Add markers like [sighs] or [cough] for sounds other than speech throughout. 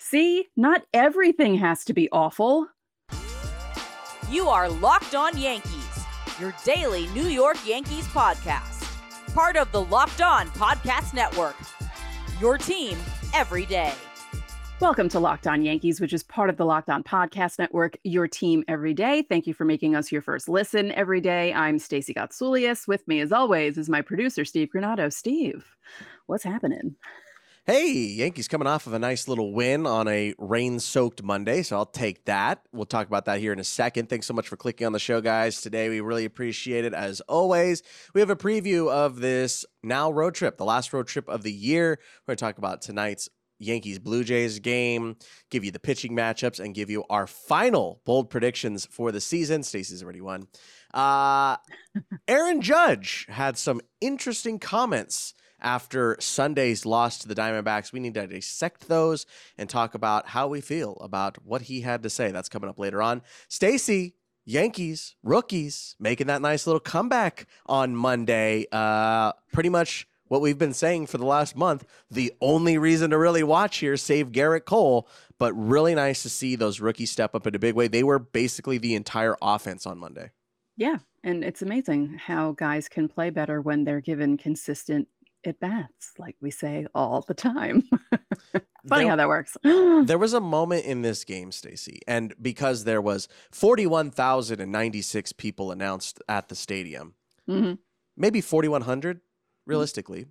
See, not everything has to be awful. You are Locked On Yankees, your daily New York Yankees podcast. Part of the Locked On Podcast Network. Your team every day. Welcome to Locked On Yankees, which is part of the Locked On Podcast Network, your team every day. Thank you for making us your first listen every day. I'm Stacey Gotsoulias. With me, as always, is my producer, Steve Granado. Steve, what's happening? Hey, Yankees coming off of a nice little win on a rain soaked Monday, so I'll take that. We'll talk about that here in a second. Thanks so much for clicking on the show, guys. Today, we really appreciate it. As always, we have a preview of this now road trip, the last road trip of the year. We're going to talk about tonight's Yankees Blue Jays game, give you the pitching matchups, and give you our final bold predictions for the season. Stacey's already won. Uh, Aaron Judge had some interesting comments after Sunday's loss to the Diamondbacks. We need to dissect those and talk about how we feel about what he had to say. That's coming up later on. Stacy, Yankees, rookies, making that nice little comeback on Monday. Uh, pretty much what we've been saying for the last month. The only reason to really watch here, save Gerrit Cole, but really nice to see those rookies step up in a big way. They were basically the entire offense on Monday. Yeah, and it's amazing how guys can play better when they're given consistent at bats, like we say all the time. [laughs] Funny there, how that works. [gasps] there was a moment in this game, Stacy, and because there was 41,096 people announced at the stadium, mm-hmm. maybe 4,100 realistically. Mm-hmm.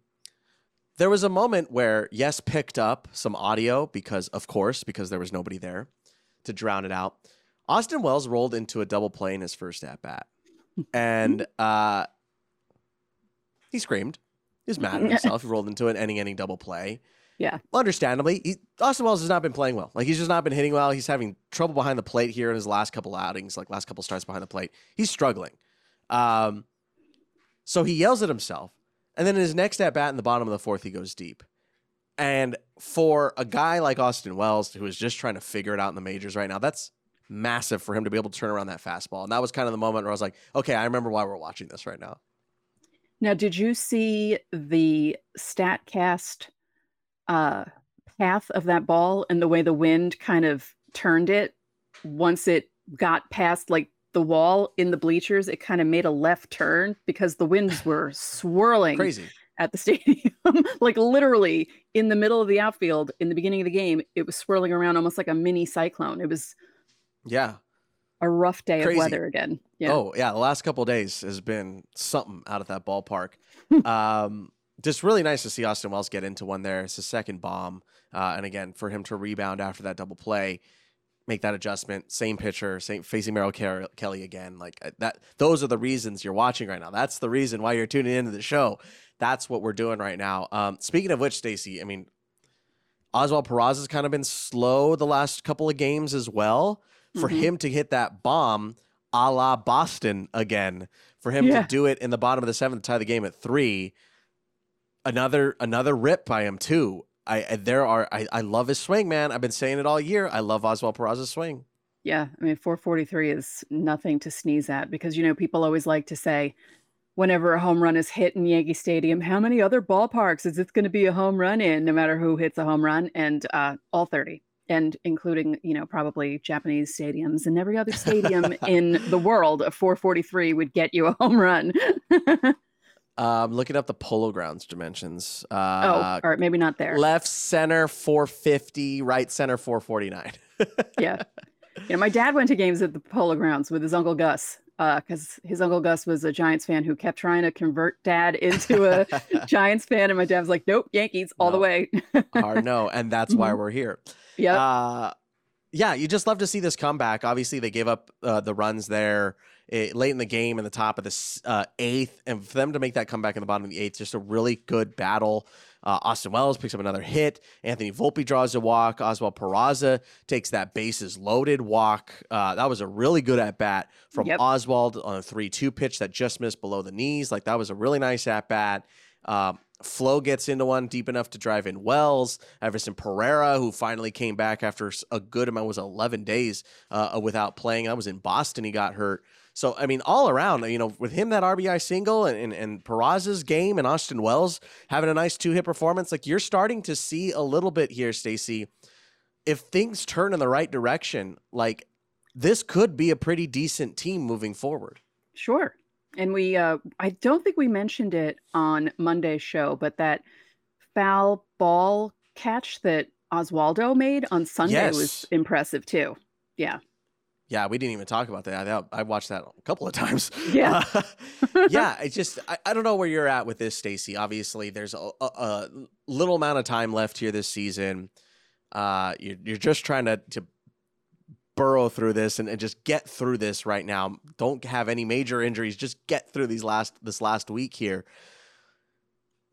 There was a moment where Yes picked up some audio because, of course, because there was nobody there to drown it out. Austin Wells rolled into a double play in his first at bat, [laughs] and uh, he screamed. He's mad at [laughs] himself. he rolled into an ending ending double play. Yeah. Understandably, he, Austin Wells has not been playing well. Like he's just not been hitting well. He's having trouble behind the plate here in his last couple outings, like last couple starts behind the plate. He's struggling. Um, so he yells at himself, and then in his next at bat in the bottom of the fourth, he goes deep. And for a guy like Austin Wells, who is just trying to figure it out in the majors right now, that's massive for him to be able to turn around that fastball. And that was kind of the moment where I was like, okay, I remember why we're watching this right now. Now, did you see the Statcast uh, path of that ball and the way the wind kind of turned it once it got past like the wall in the bleachers? It kind of made a left turn because the winds were [laughs] swirling crazy at the stadium. [laughs] like literally in the middle of the outfield in the beginning of the game, it was swirling around almost like a mini cyclone. It was yeah a rough day Crazy. of weather again. Yeah. Oh yeah, the last couple days has been something out of that ballpark. [laughs] um, just really nice to see Austin Wells get into one there. It's his second bomb, uh, and again for him to rebound after that double play, make that adjustment. Same pitcher, same facing Merrill Kelly again. Like uh, that. Those are the reasons you're watching right now. That's the reason why you're tuning into the show. That's what we're doing right now. Um, speaking of which, Stacy, I mean, Oswald has kind of been slow the last couple of games as well for mm-hmm. him to hit that bomb a la Boston again, for him yeah. to do it in the bottom of the seventh, tie the game at three. Another another rip by him too. I there are I, I love his swing, man. I've been saying it all year. I love Oswald Peraza's swing. Yeah, I mean 443 is nothing to sneeze at because you know people always like to say whenever a home run is hit in Yankee Stadium, how many other ballparks is this going to be a home run in no matter who hits a home run and uh, all 30 and including you know probably Japanese stadiums and every other stadium [laughs] in the world, a 443 would get you a [laughs] home run. [laughs] um, looking up the Polo Grounds dimensions. Uh, oh, all right, maybe not there. Left center 450, right center 449. yeah, you know, my dad went to games at the Polo Grounds with his uncle Gus because uh, his uncle Gus was a Giants fan who kept trying to convert dad into a Giants fan, and my dad was like, "Nope, Yankees all the way." Hard no, and that's why mm-hmm. we're here. Yeah. Uh, yeah, you just love to see this comeback. Obviously, they gave up uh, the runs there it, eh, late in the game in the top of the uh, eighth, and for them to make that comeback in the bottom of the eighth, just a really good battle. Uh, Austin Wells picks up another hit. Anthony Volpe draws a walk. Oswald Peraza takes that bases loaded walk. Uh, that was a really good at bat from yep. Oswald on a 3 2 pitch that just missed below the knees. Like that was a really nice at bat. Um, Flo gets into one deep enough to drive in Wells. Everson Pereira, who finally came back after a good amount, was 11 days uh, without playing. I was in Boston. He got hurt. So, I mean, all around, you know, with him, that RBI single and, and, and Peraza's game and Austin Wells having a nice two hit performance, like you're starting to see a little bit here, Stacy. if things turn in the right direction, like this could be a pretty decent team moving forward. Sure. And we, uh, I don't think we mentioned it on Monday's show, but that foul ball catch that Oswaldo made on Sunday yes. was impressive too. Yeah. Yeah, we didn't even talk about that. I, I watched that a couple of times. [laughs] Yeah, uh, [laughs] yeah. I just I, I don't know where you're at with this, Stacy. Obviously, there's a, a, a, little amount of time left here this season. Uh, you're, you're just trying to to burrow through this and, and just get through this right now. Don't have any major injuries. Just get through these last this last week here.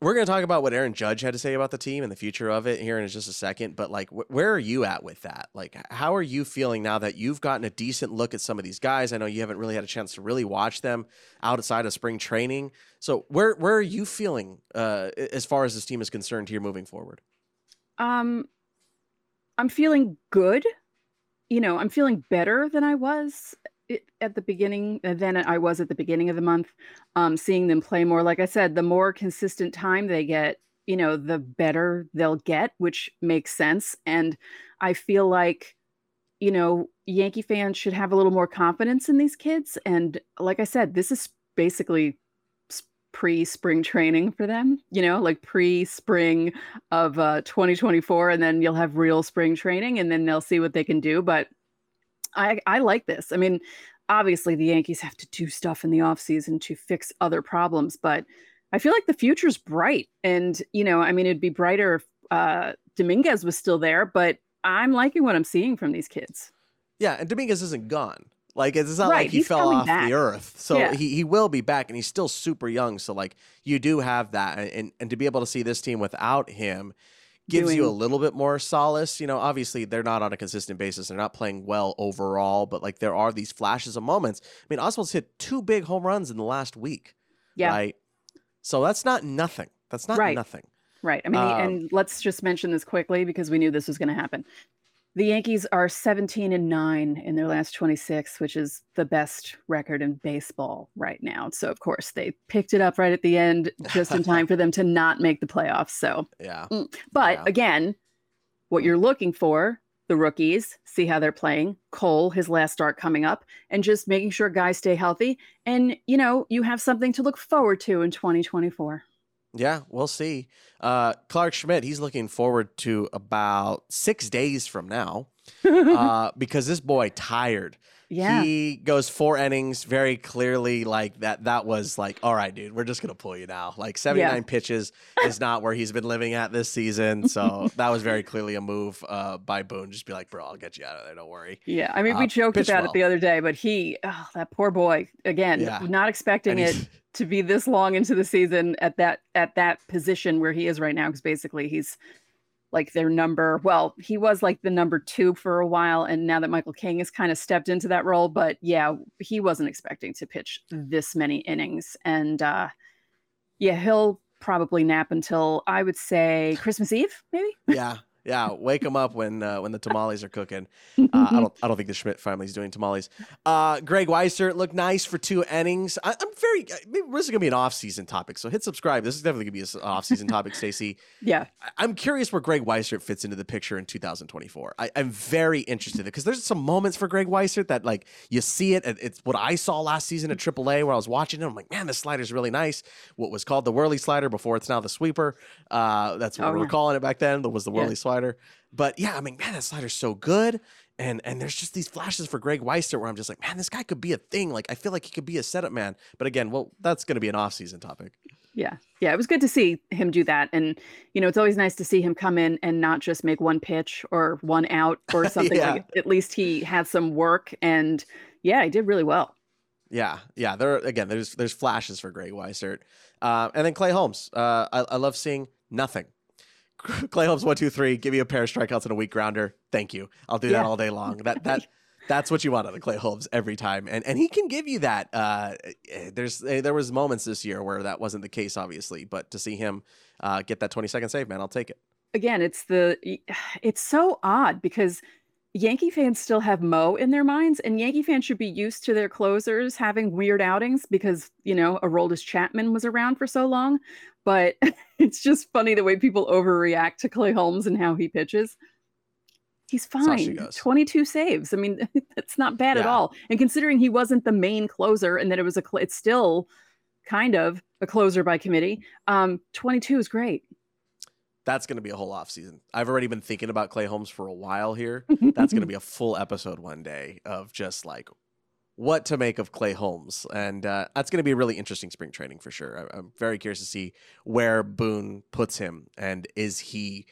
We're going to talk about what Aaron Judge had to say about the team and the future of it here in just a second. But like, wh- where are you at with that? Like, how are you feeling now that you've gotten a decent look at some of these guys? I know you haven't really had a chance to really watch them outside of spring training. So where where are you feeling uh, as far as this team is concerned here moving forward? Um, I'm feeling good. You know, I'm feeling better than I was at the beginning uh, than I was at the beginning of the month. Um, seeing them play more, like I said, the more consistent time they get, you know, the better they'll get, which makes sense. And I feel like, you know, Yankee fans should have a little more confidence in these kids. And like I said, this is basically pre spring training for them, you know, like pre spring of uh, 2024. And then you'll have real spring training and then they'll see what they can do. But I, I like this. I mean, obviously the Yankees have to do stuff in the offseason to fix other problems, but I feel like the future's bright. And, you know, I mean, it'd be brighter if uh, Dominguez was still there, but I'm liking what I'm seeing from these kids. Yeah, and Dominguez isn't gone. Like it's not right, like he fell off back. the earth. So yeah. he, he will be back and he's still super young. So like you do have that and, and to be able to see this team without him gives doing... you a little bit more solace. You know, obviously they're not on a consistent basis. They're not playing well overall, but like there are these flashes of moments. I mean, Oswald's hit two big home runs in the last week. Yeah. Right. So that's not nothing. That's not right. nothing. Right. I mean, um, and let's just mention this quickly because we knew this was going to happen. The Yankees are 17 and 9 in their last 26, which is the best record in baseball right now. So, of course, they picked it up right at the end just in time for them to not make the playoffs. So, yeah. Mm. But yeah. again, what you're looking for, the rookies, see how they're playing. Cole, his last start coming up, and just making sure guys stay healthy. And, you know, you have something to look forward to in 2024. Yeah, we'll see. Uh, Clarke Schmidt, he's looking forward to about six days from now uh, [laughs] because this boy tired. Yeah. He goes four innings very clearly like that that was like all right dude we're just going to pull you now. Like 79 yeah. pitches [laughs] is not where he's been living at this season so [laughs] that was very clearly a move uh, by Boone just be like bro I'll get you out of there don't worry. Yeah. I mean we uh, joked about well. it the other day but he oh, that poor boy again yeah. not expecting it to be this long into the season at that at that position where he is right now because basically he's like their number well he was like the number two for a while and now that michael king has kind of stepped into that role but yeah he wasn't expecting to pitch this many innings and uh yeah he'll probably nap until i would say christmas eve maybe? Yeah yeah, wake them up when uh, when the tamales are cooking. Uh, I [laughs] don't I don't think the Schmidt family's doing tamales. Uh, Greg Weissert looked nice for two innings. I, am very maybe this is gonna be an off season topic, so hit subscribe. This is definitely gonna be an off season topic, Stacy. Yeah, I, am curious where Greg Weissert fits into the picture in 2024. I, am very interested because there's some moments for Greg Weissert that like you see it. It's what I saw last season at AAA where I was watching it. I'm like, man, this slider's really nice. What was called the whirly slider before it's now the sweeper. Uh, that's what oh, we were calling it back then. That was the whirly yeah. slider slider. But yeah, I mean, man, that slider's so good. And and there's just these flashes for Greg Weissert where I'm just like, man, this guy could be a thing. Like I feel like he could be a setup man. But again, well, that's going to be an off-season topic. Yeah. Yeah, it was good to see him do that. And you know, it's always nice to see him come in and not just make one pitch or one out or [laughs] something yeah. like at least he had some work and yeah, he did really well. Yeah, yeah. There again, there's there's flashes for Greg Weissert, uh, and then Clay Holmes. Uh, I, I love seeing nothing [laughs] Clay Holmes one two three. Give me a pair of strikeouts and a weak grounder. Thank you. I'll do yeah. that all day long. That that [laughs] that's what you want out of the Clay Holmes every time, and and he can give you that. Uh, there's eh, there was moments this year where that wasn't the case, obviously, but to see him uh, get that twenty second save, man, I'll take it. Again, it's the [sighs] it's so odd because Yankee fans still have Mo in their minds, and Yankee fans should be used to their closers having weird outings because, you know, Aroldis Chapman was around for so long. But [laughs] it's just funny the way people overreact to Clay Holmes and how he pitches. He's That's how she fine. 22 saves. I mean, [laughs] that's not bad at all. And considering he wasn't the main closer and that it was a, cl- it's still kind of a closer by committee. Um, 22 is great. That's going to be a whole off season. I've already been thinking about Clay Holmes for a while here. [laughs] That's going to be a full episode one day of just like what to make of Clay Holmes, and uh, that's going to be a really interesting spring training for sure. I, I'm very curious to see where Boone puts him, and is he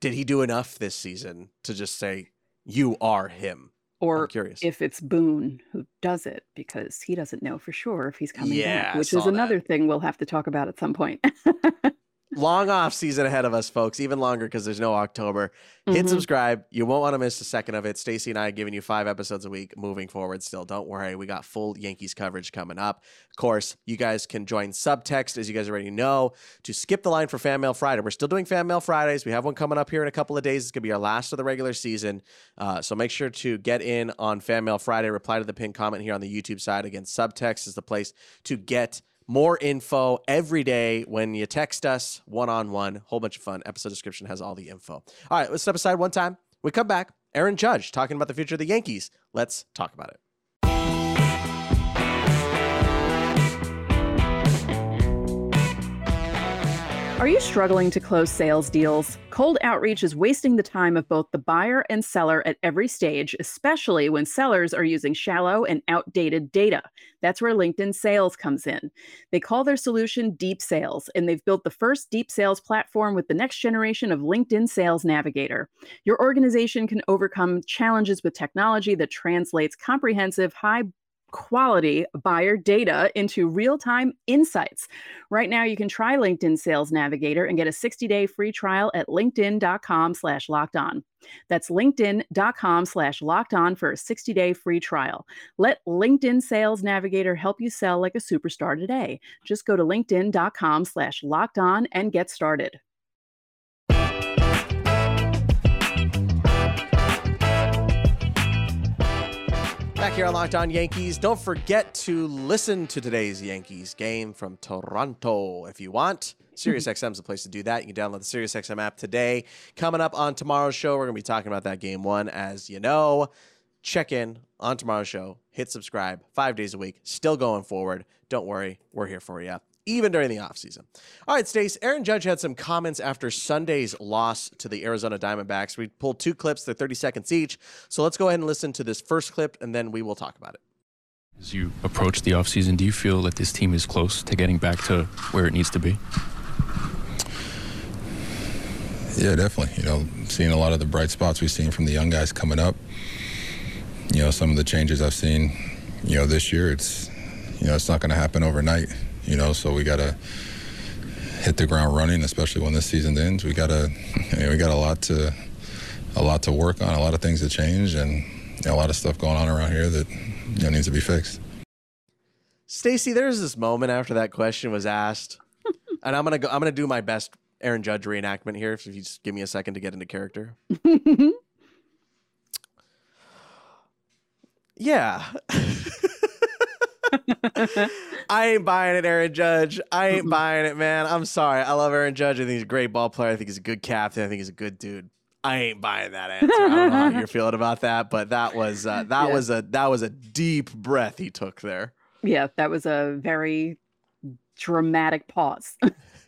did he do enough this season to just say you are him? I'm or curious. if it's Boone who does it because he doesn't know for sure if he's coming Yeah, back, which is that. another thing we'll have to talk about at some point. [laughs] long off season ahead of us, folks. Even longer because there's no October. Hit Mhm. subscribe. You won't want to miss a second of it. Stacy and I are giving you five episodes a week moving forward. Still, don't worry. We got full Yankees coverage coming up. Of course, you guys can join Subtext, as you guys already know, to skip the line for Fan Mail Friday. We're still doing Fan Mail Fridays. We have one coming up here in a couple of days. It's going to be our last of the regular season. Uh, so make sure to get in on Fan Mail Friday. Reply to the pinned comment here on the YouTube side. Again, Subtext is the place to get more info every day when you text us one on one. Whole bunch of fun. Episode description has all the info. All right, let's step aside one time. We come back. Aaron Judge talking about the future of the Yankees. Let's talk about it. Are you struggling to close sales deals? Cold outreach is wasting the time of both the buyer and seller at every stage, especially when sellers are using shallow and outdated data. That's where LinkedIn Sales comes in. They call their solution Deep Sales, and they've built the first deep sales platform with the next generation of LinkedIn Sales Navigator. Your organization can overcome challenges with technology that translates comprehensive, high quality buyer data into real-time insights. Right now, you can try LinkedIn Sales Navigator and get a 60-day free trial at linkedin.com slash locked on. That's linkedin.com slash locked on for a 60-day free trial. Let LinkedIn Sales Navigator help you sell like a superstar today. Just go to linkedin.com slash locked on and get started. Back here on Locked On Yankees. Don't forget to listen to today's Yankees game from Toronto if you want. SiriusXM is [laughs] the place to do that. You can download the SiriusXM app today. Coming up on tomorrow's show, we're going to be talking about that game one. As you know, check in on tomorrow's show. Hit subscribe five days a week. Still going forward. Don't worry, we're here for you, even during the offseason. All right, Stace. Aaron Judge had some comments after Sunday's loss to the Arizona Diamondbacks. We pulled two clips, they're 30 seconds each. So let's go ahead and listen to this first clip, and then we will talk about it. As you approach the offseason, do you feel that this team is close to getting back to where it needs to be? Yeah, definitely. You know, seeing a lot of the bright spots we've seen from the young guys coming up. You know, some of the changes I've seen, you know, this year, it's, you know, it's not going to happen overnight. You know, so we got to hit the ground running, especially when this season ends. We got to, [laughs] you know, we got a lot to, a lot to work on, a lot of things to change, and you know, a lot of stuff going on around here that you know needs to be fixed. Stacy, there's this moment after that question was asked, [laughs] and I'm gonna go. I'm gonna do my best Aaron Judge reenactment here. If you just give me a second to get into character. [laughs] Yeah. [laughs] I ain't buying it, Aaron Judge. I ain't buying it, man. I'm sorry. I love Aaron Judge. I think he's a great ball player. I think he's a good captain. I think he's a good dude. I ain't buying that answer. I don't know how you're [laughs] feeling about that, but that was uh, that Yeah. was a that was a deep breath he took there. yeah, that was a very dramatic pause. [laughs]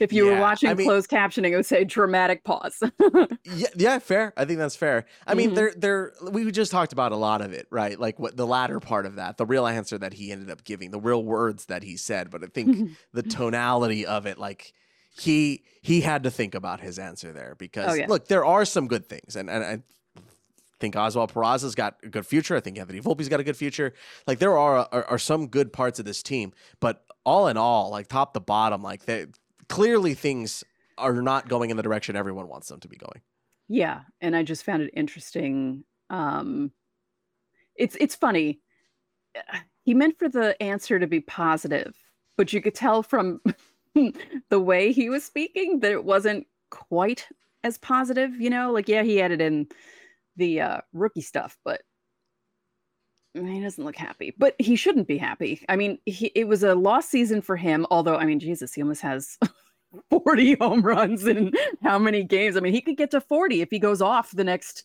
if you were watching I mean- closed captioning, it would say dramatic pause. [laughs] Yeah, yeah, fair. I think that's fair. I mean, Mhm. there, there. We just talked about a lot of it, right? Like what the latter part of that, the real answer that he ended up giving, the real words that he said. But I think the tonality of it, like he he had to think about his answer there because Oh, yeah. look, there are some good things, and and I think Oswald Peraza's got a good future. I think Anthony Volpe's got a good future. Like there are, are are some good parts of this team, but all in all, like top to bottom, like they clearly things are not going in the direction everyone wants them to be going. Yeah, and I just found it interesting. Um, it's it's funny. He meant for the answer to be positive, but you could tell from [laughs] the way he was speaking that it wasn't quite as positive. You know, like yeah, he added in the uh, rookie stuff, but he doesn't look happy. But he shouldn't be happy. I mean, he, it was a lost season for him. Although, I mean, Jesus, he almost has [laughs] 40 home runs in how many games. I mean, he could get to 40 if he goes off the next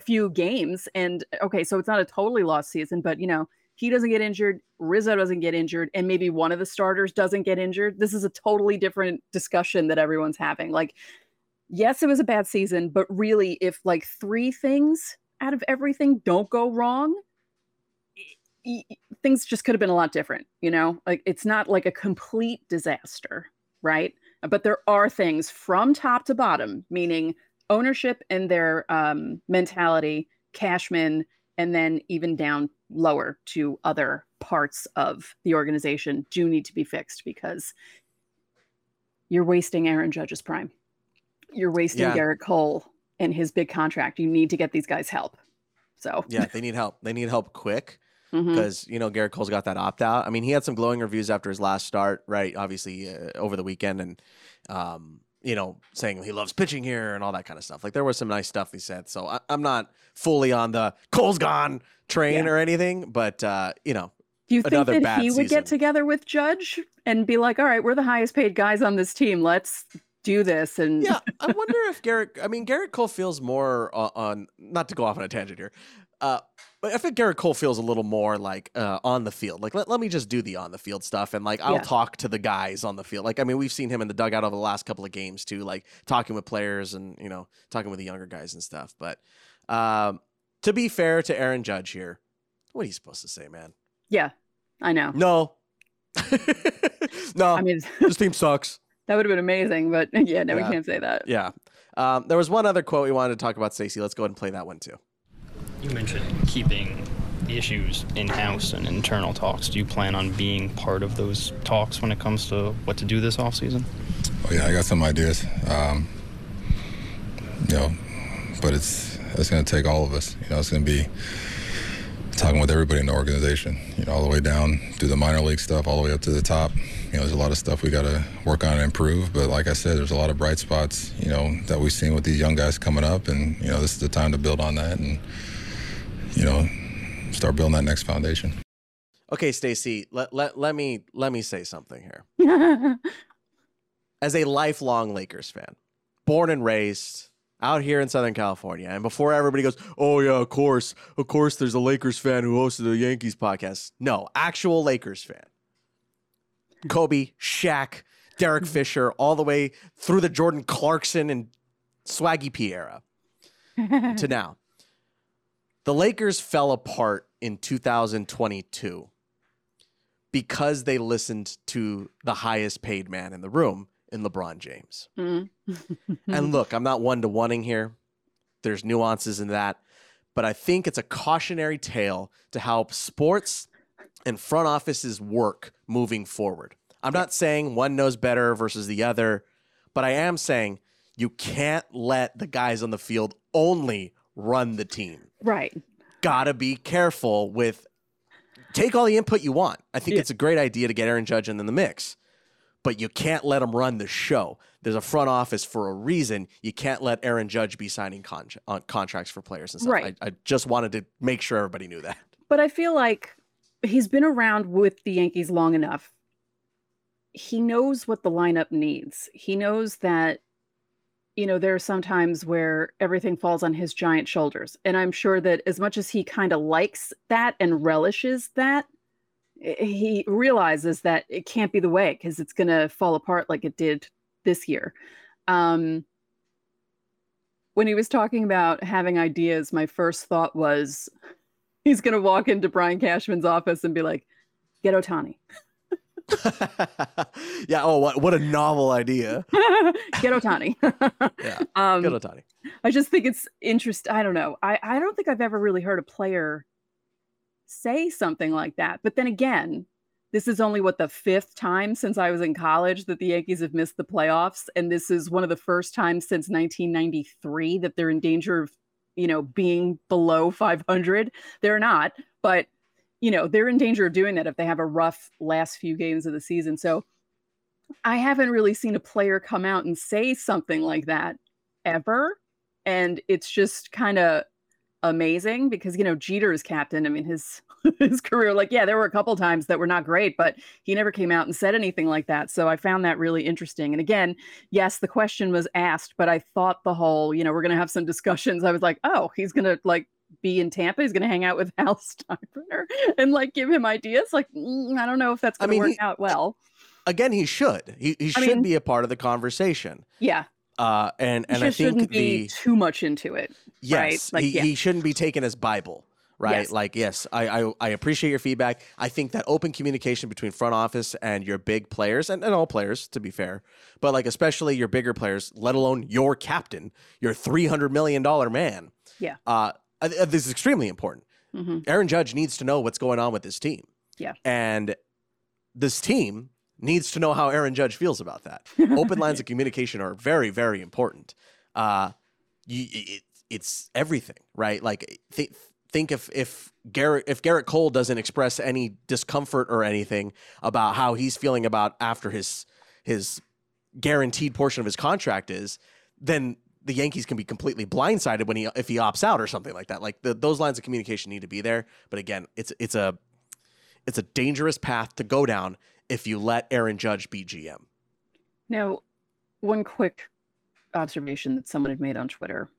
few games. And okay, so it's not a totally lost season, but you know, he doesn't get injured, Rizzo doesn't get injured, and maybe one of the starters doesn't get injured. This is a totally different discussion that everyone's having. Like, yes, it was a bad season, but really, if like three things out of everything don't go wrong, things just could have been a lot different, you know? Like it's not like a complete disaster, right? But there are things from top to bottom, meaning ownership and their um, mentality, Cashman, and then even down lower to other parts of the organization do need to be fixed because you're wasting Aaron Judge's prime. You're wasting yeah. Gerrit Cole and his big contract. You need to get these guys help. So yeah, [laughs] they need help. They need help quick because mm-hmm. you know Gerrit Cole's got that opt out. I mean, he had some glowing reviews after his last start, right? Obviously uh, over the weekend, and um, you know, saying he loves pitching here and all that kind of stuff. Like there was some nice stuff he said. So I, am not fully on the Cole's gone train yeah. or anything, but uh, you know. Do you think that he would season. get together with Judge and be like, "All right, we're the highest paid guys on this team. Let's do this and yeah i wonder if gerrit i mean gerrit cole feels more on, on, not to go off on a tangent here uh I think Gerrit Cole feels a little more like uh, on the field. Like, let, let me just do the on the field stuff and like I'll yeah. talk to the guys on the field. Like, I mean, we've seen him in the dugout over the last couple of games too, like talking with players and, you know, talking with the younger guys and stuff. But um, to be fair to Aaron Judge here, what are you supposed to say, man? Yeah, I know. No. [laughs] no. I mean, [laughs] this team sucks. That would have been amazing, but [laughs] yeah, no, yeah. we can't say that. Yeah. Um, there was one other quote we wanted to talk about, Stacey. Let's go ahead and play that one too. You mentioned keeping the issues in house and internal talks. Do you plan on being part of those talks when it comes to what to do this offseason? Oh, yeah, I got some ideas. Um, you know, but it's it's going to take all of us. You know, it's going to be talking with everybody in the organization. You know, all the way down through the minor league stuff, all the way up to the top. You know, there's a lot of stuff we got to work on and improve. But like I said, there's a lot of bright spots. You know, that we've seen with these young guys coming up, and you know, this is the time to build on that and you know, start building that next foundation. Okay, Stacey, let, let, let me let me say something here. [laughs] As a lifelong Lakers fan, born and raised out here in Southern California, and before everybody goes, "Oh yeah, of course, of course," there's a Lakers fan who hosted the Yankees podcast. No, actual Lakers fan. Kobe, Shaq, Derek mm-hmm. Fisher, all the way through the Jordan Clarkson and Swaggy P era [laughs] to now. The Lakers fell apart in 2022 because they listened to the highest paid man in the room in LeBron James. Mm-hmm. [laughs] and look, I'm not one to wanting here. There's nuances in that, but I think it's a cautionary tale to how sports and front offices work moving forward. I'm not saying one knows better versus the other, but I am saying you can't let the guys on the field only run the team. Right. Gotta be careful with take all the input you want. I think yeah. it's a great idea to get Aaron Judge in the mix, but you can't let him run the show. There's a front office for a reason. You can't let Aaron Judge be signing con- uh, contracts for players and stuff. Right. I, I just wanted to make sure everybody knew that. But I feel like he's been around with the Yankees long enough. He knows what the lineup needs. He knows that you know, there are some times where everything falls on his giant shoulders. And I'm sure that as much as he kind of likes that and relishes that, he realizes that it can't be the way because it's going to fall apart like it did this year. Um, when he was talking about having ideas, my first thought was he's going to walk into Brian Cashman's office and be like, get Ohtani. [laughs] [laughs] yeah. Oh, what what a novel idea. [laughs] Get Ohtani. [laughs] yeah. Um, Get Ohtani. I just think it's interesting. I don't know. I I don't think I've ever really heard a player say something like that. But then again, this is only what the fifth time since I was in college that the Yankees have missed the playoffs, and this is one of the first times since 1993 that they're in danger of, you know, being below 500. They're not, but you know, they're in danger of doing that if they have a rough last few games of the season. So I haven't really seen a player come out and say something like that ever. And it's just kind of amazing because you know Jeter is captain. I mean his [laughs] his career like yeah there were a couple times that were not great but he never came out and said anything like that so i found that really interesting and again yes the question was asked but i thought the whole you know we're to have some discussions i was like oh he's to like be in Tampa. He's going to hang out with [laughs] Hal Steinbrenner and like give him ideas. Like, mm, I don't know if that's going to work he, out well. Again, he should. He, he should mean, be a part of the conversation. Yeah. Uh, and and I think shouldn't the, be too much into it. Yes, right? like, he, yeah. he shouldn't be taken as Bible right? Yes. Like, yes, I, I, I appreciate your feedback. I think that open communication between front office and your big players, and, and all players, to be fair, but like especially your bigger players, let alone your captain, your three hundred million dollar man. Yeah. Uh, this is extremely important. Mm-hmm. Aaron Judge needs to know what's going on with this team. Yeah. And this team needs to know how Aaron Judge feels about that. [laughs] Open lines of communication are very, very important. Uh, you, it, it's everything, right? Like, th- think if if Gerrit if Gerrit Cole doesn't express any discomfort or anything about how he's feeling about after his his guaranteed portion of his contract is, then the Yankees can be completely blindsided when he if he opts out or something like that. Like the, those lines of communication need to be there. But again, it's it's a it's a dangerous path to go down if you let Aaron Judge be GM. Now, one quick observation that someone had made on Twitter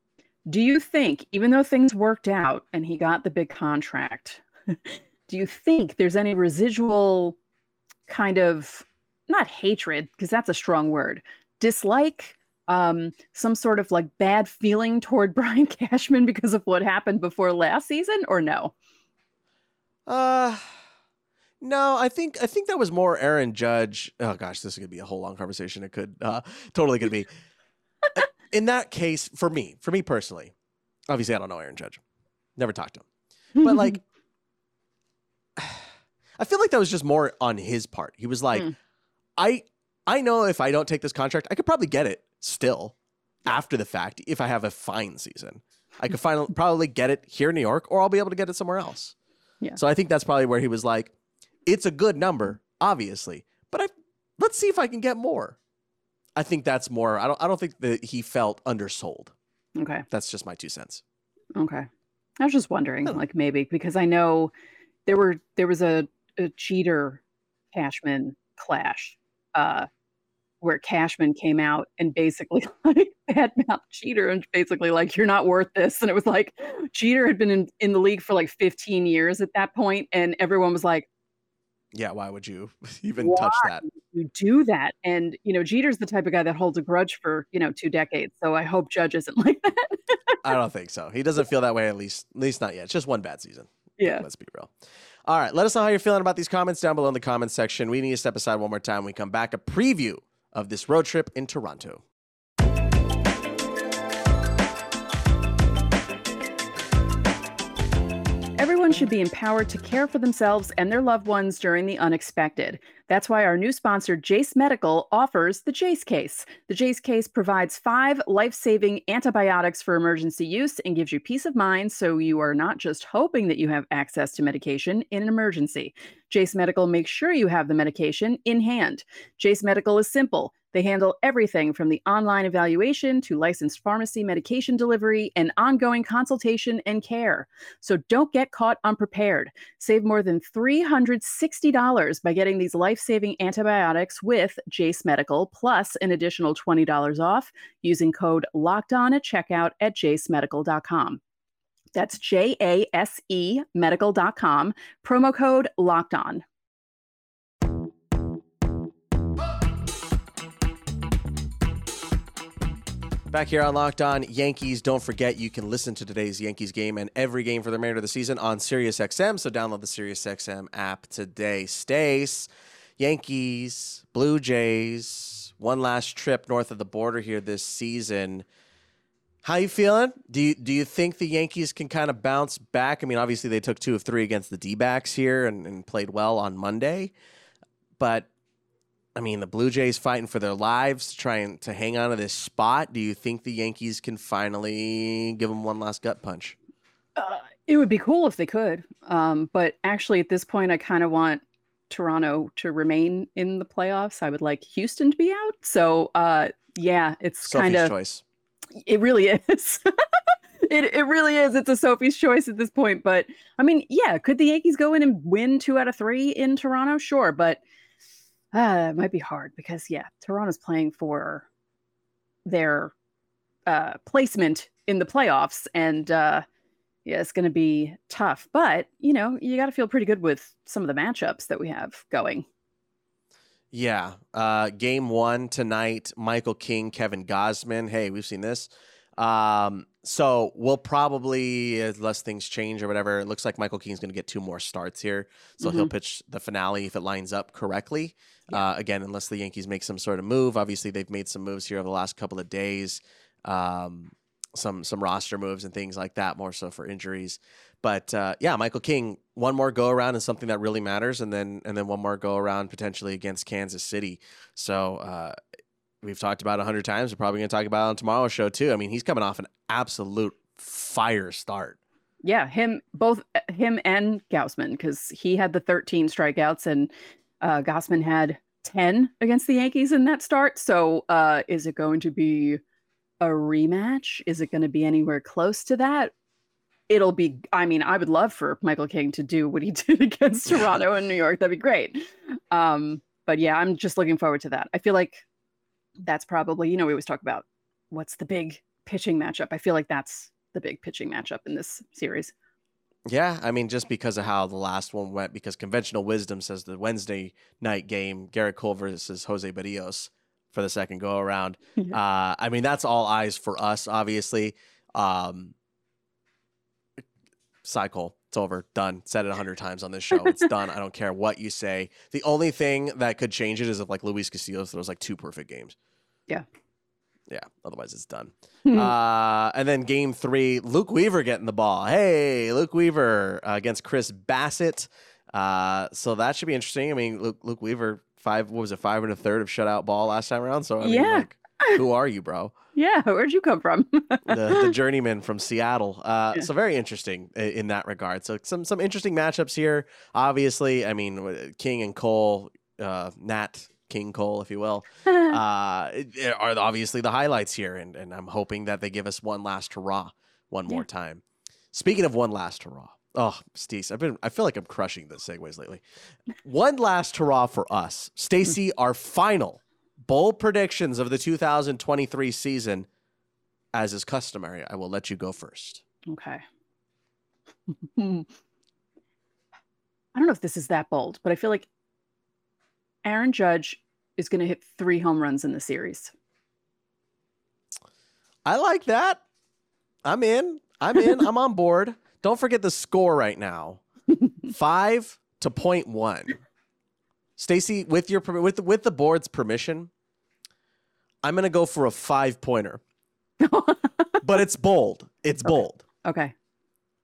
do you think, even though things worked out and he got the big contract, [laughs] do you think there's any residual kind of not hatred, because that's a strong word, dislike, um, some sort of like bad feeling toward [laughs] Brian Cashman because of what happened before last season, or no? Uh no, I think I think that was more Aaron Judge. Oh gosh, this is gonna be a whole long conversation. It could uh, totally could be [laughs] in that case, for me, for me personally, obviously I don't know Aaron Judge, never talked to him, but like, [laughs] I feel like that was just more on his part. He was like, mm. I I know if I don't take this contract, I could probably get it still after the fact if I have a fine season. I could finally probably get it here in New York, or I'll be able to get it somewhere else. Yeah. So I think that's probably where he was like, it's a good number, obviously, but I let's see if I can get more. I think that's more. I don't. I don't think that he felt undersold. Okay, that's just my two cents. Okay, I was just wondering, oh. like maybe because I know there were there was a, a Jeter Cashman clash, uh, where Cashman came out and basically [laughs] like bad mouth Jeter and basically like you're not worth this, and it was like Jeter had been in in the league for like 15 years at that point, and everyone was like, yeah, why would you [laughs] even why touch that? You do that. And, you know, Jeter's the type of guy that holds a grudge for, you know, two decades. So I hope Judge isn't [laughs] like that. I don't think so. He doesn't feel that way, at least, at least not yet. It's just one bad season. Yeah. Let's be real. All right. Let us know how you're feeling about these comments down below in the comments section. We need to step aside one more time. When we come back, a preview of this road trip in Toronto. Everyone should be empowered to care for themselves and their loved ones during the unexpected. That's why our new sponsor, Jase Medical, offers the Jase Case. The Jase Case provides five life saving antibiotics for emergency use and gives you peace of mind so you are not just hoping that you have access to medication in an emergency. Jase Medical makes sure you have the medication in hand. Jase Medical is simple. They handle everything from the online evaluation to licensed pharmacy medication delivery and ongoing consultation and care. So don't get caught unprepared. Save more than $360 by getting these life saving antibiotics with Jase Medical, plus an additional $20 off using code locked on at checkout at jasemedical.com. That's J A S E medical.com, promo code locked on. Back here on Locked On Yankees, don't forget you can listen to today's Yankees game and every game for the remainder of the season on SiriusXM. So download the SiriusXM app today. Stace, Yankees, Blue Jays, one last trip north of the border here this season. How you feeling? Do you do you think the Yankees can kind of bounce back? I mean, obviously they took two of three against the D backs here and, and played well on Monday. But I mean, the Blue Jays fighting for their lives, trying to hang on to this spot. Do you think the Yankees can finally give them one last gut punch? Uh, it would be cool if they could. Um, but actually, at this point, I kind of want Toronto to remain in the playoffs. I would like Houston to be out. So, uh, yeah, it's kind of choice. It really is. [laughs] it it really is. It's a Sophie's choice at this point. But I mean, yeah, could the Yankees go in and win two out of three in Toronto? Sure, but uh, it might be hard because yeah, Toronto's playing for their uh, placement in the playoffs, and uh, yeah, it's going to be tough. But you know, you got to feel pretty good with some of the matchups that we have going. Yeah. Uh, game one tonight, Michael King, Kevin Gausman. Hey, we've seen this. Um, so we'll probably, unless things change or whatever, it looks like Michael King's going to get two more starts here. So he'll pitch the finale if it lines up correctly. Uh, again, unless the Yankees make some sort of move. Obviously, they've made some moves here over the last couple of days. Um, some some roster moves and things like that, more so for injuries. But uh, yeah, Michael King, one more go around is something that really matters, and then and then one more go around potentially against Kansas City. So uh, we've talked about a hundred times. We're probably going to talk about it on tomorrow's show too. I mean, he's coming off an absolute fire start. Yeah, him both him and Gausman because he had the 13 strikeouts and uh, Gausman had 10 against the Yankees in that start. So uh, is it going to be a rematch? Is it going to be anywhere close to that? It'll be. I mean, I would love for Michael King to do what he [laughs] did against Toronto and New York. That'd be great. Um, but yeah, I'm just looking forward to that. I feel like that's probably you know we always talk about what's the big pitching matchup. I feel like that's the big pitching matchup in this series. Yeah, I mean, just because of how the last one went, because conventional wisdom says the Wednesday night game, Gerrit Cole versus Jose Berrios for the second go around. [laughs] Uh, I mean, that's all eyes for us, obviously. Um, cycle, it's over, done. Said it a hundred times on this show. It's [laughs] done. I don't care what you say. The only thing that could change it is if like Luis Castillo throws like two perfect games. Yeah. Yeah, otherwise it's done. uh, and then game three, Luke Weaver getting the ball. Hey, Luke Weaver uh, against Chris Bassitt. Uh, so that should be interesting. I mean, Luke, Luke Weaver, five, what was it, five and a third of shutout ball last time around. So, I mean, Yeah. like, who are you, bro? [laughs] Yeah, where'd you come from? the, the [laughs] journeyman from Seattle. Uh, Yeah. So very interesting in that regard. So some some interesting matchups here. Obviously, I mean King and Cole, uh, Nat King Cole, if you will, [laughs] uh, are obviously the highlights here, and and I'm hoping that they give us one last hurrah one more time. Speaking of one last hurrah. Oh, Stace, I've been I feel like I'm crushing the segues lately. One last hurrah for us. Stacy, [laughs] our final bold predictions of the 2023 season as is customary, I will let you go first. Okay. [laughs] I don't know if this is that bold, but I feel like Aaron Judge is going to hit three home runs in the series. I like that. I'm in. I'm in. I'm on board. [laughs] Don't forget the score right now. [laughs] Five to point one. Stacy, with your with with the board's permission, I'm gonna go for a five pointer. [laughs] but it's bold. It's bold. Okay.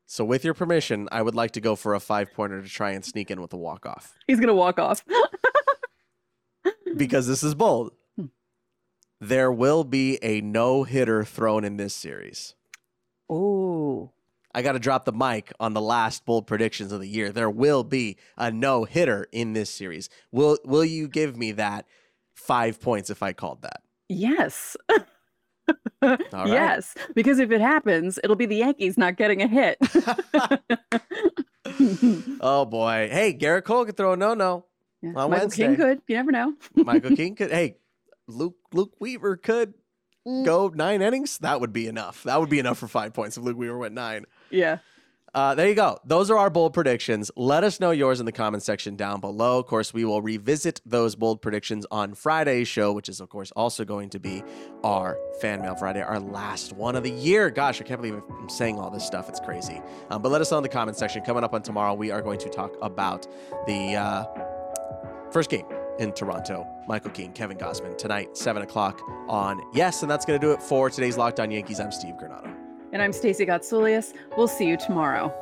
So with your permission, I would like to go for a five pointer to try and sneak in with a walk off He's going to walk off. because this is bold. Hmm. There will be a no hitter thrown in this series. oh. I got to drop the mic on the last bold predictions of the year. There will be a no hitter in this series. Will Will you give me that five points if I called that? Yes. [laughs] Right. Yes. Because if it happens, it'll be the Yankees not getting a hit. [laughs] Oh boy! Hey, Gerrit Cole could throw a no no. Yeah, On Michael King could. You never know. [laughs] Michael King could. Hey, Luke Luke Weaver could mm. go nine innings. That would be enough. That would be enough for five points if Luke Weaver went nine. Yeah. Uh, there you go. Those are our bold predictions. Let us know yours in the comment section down below. Of course, we will revisit those bold predictions on Friday's show, which is, of course, also going to be our Fan Mail Friday, our last one of the year. Gosh, I can't believe I'm saying all this stuff. It's crazy. Um, but let us know in the comment section. Coming up on tomorrow, we are going to talk about the uh, first game in Toronto. Michael King, Kevin Gausman, tonight, 7 o'clock on Yes. And that's going to do it for today's Locked On Yankees. I'm Steve Granado. And I'm Stacey Gotsoulias. We'll see you tomorrow.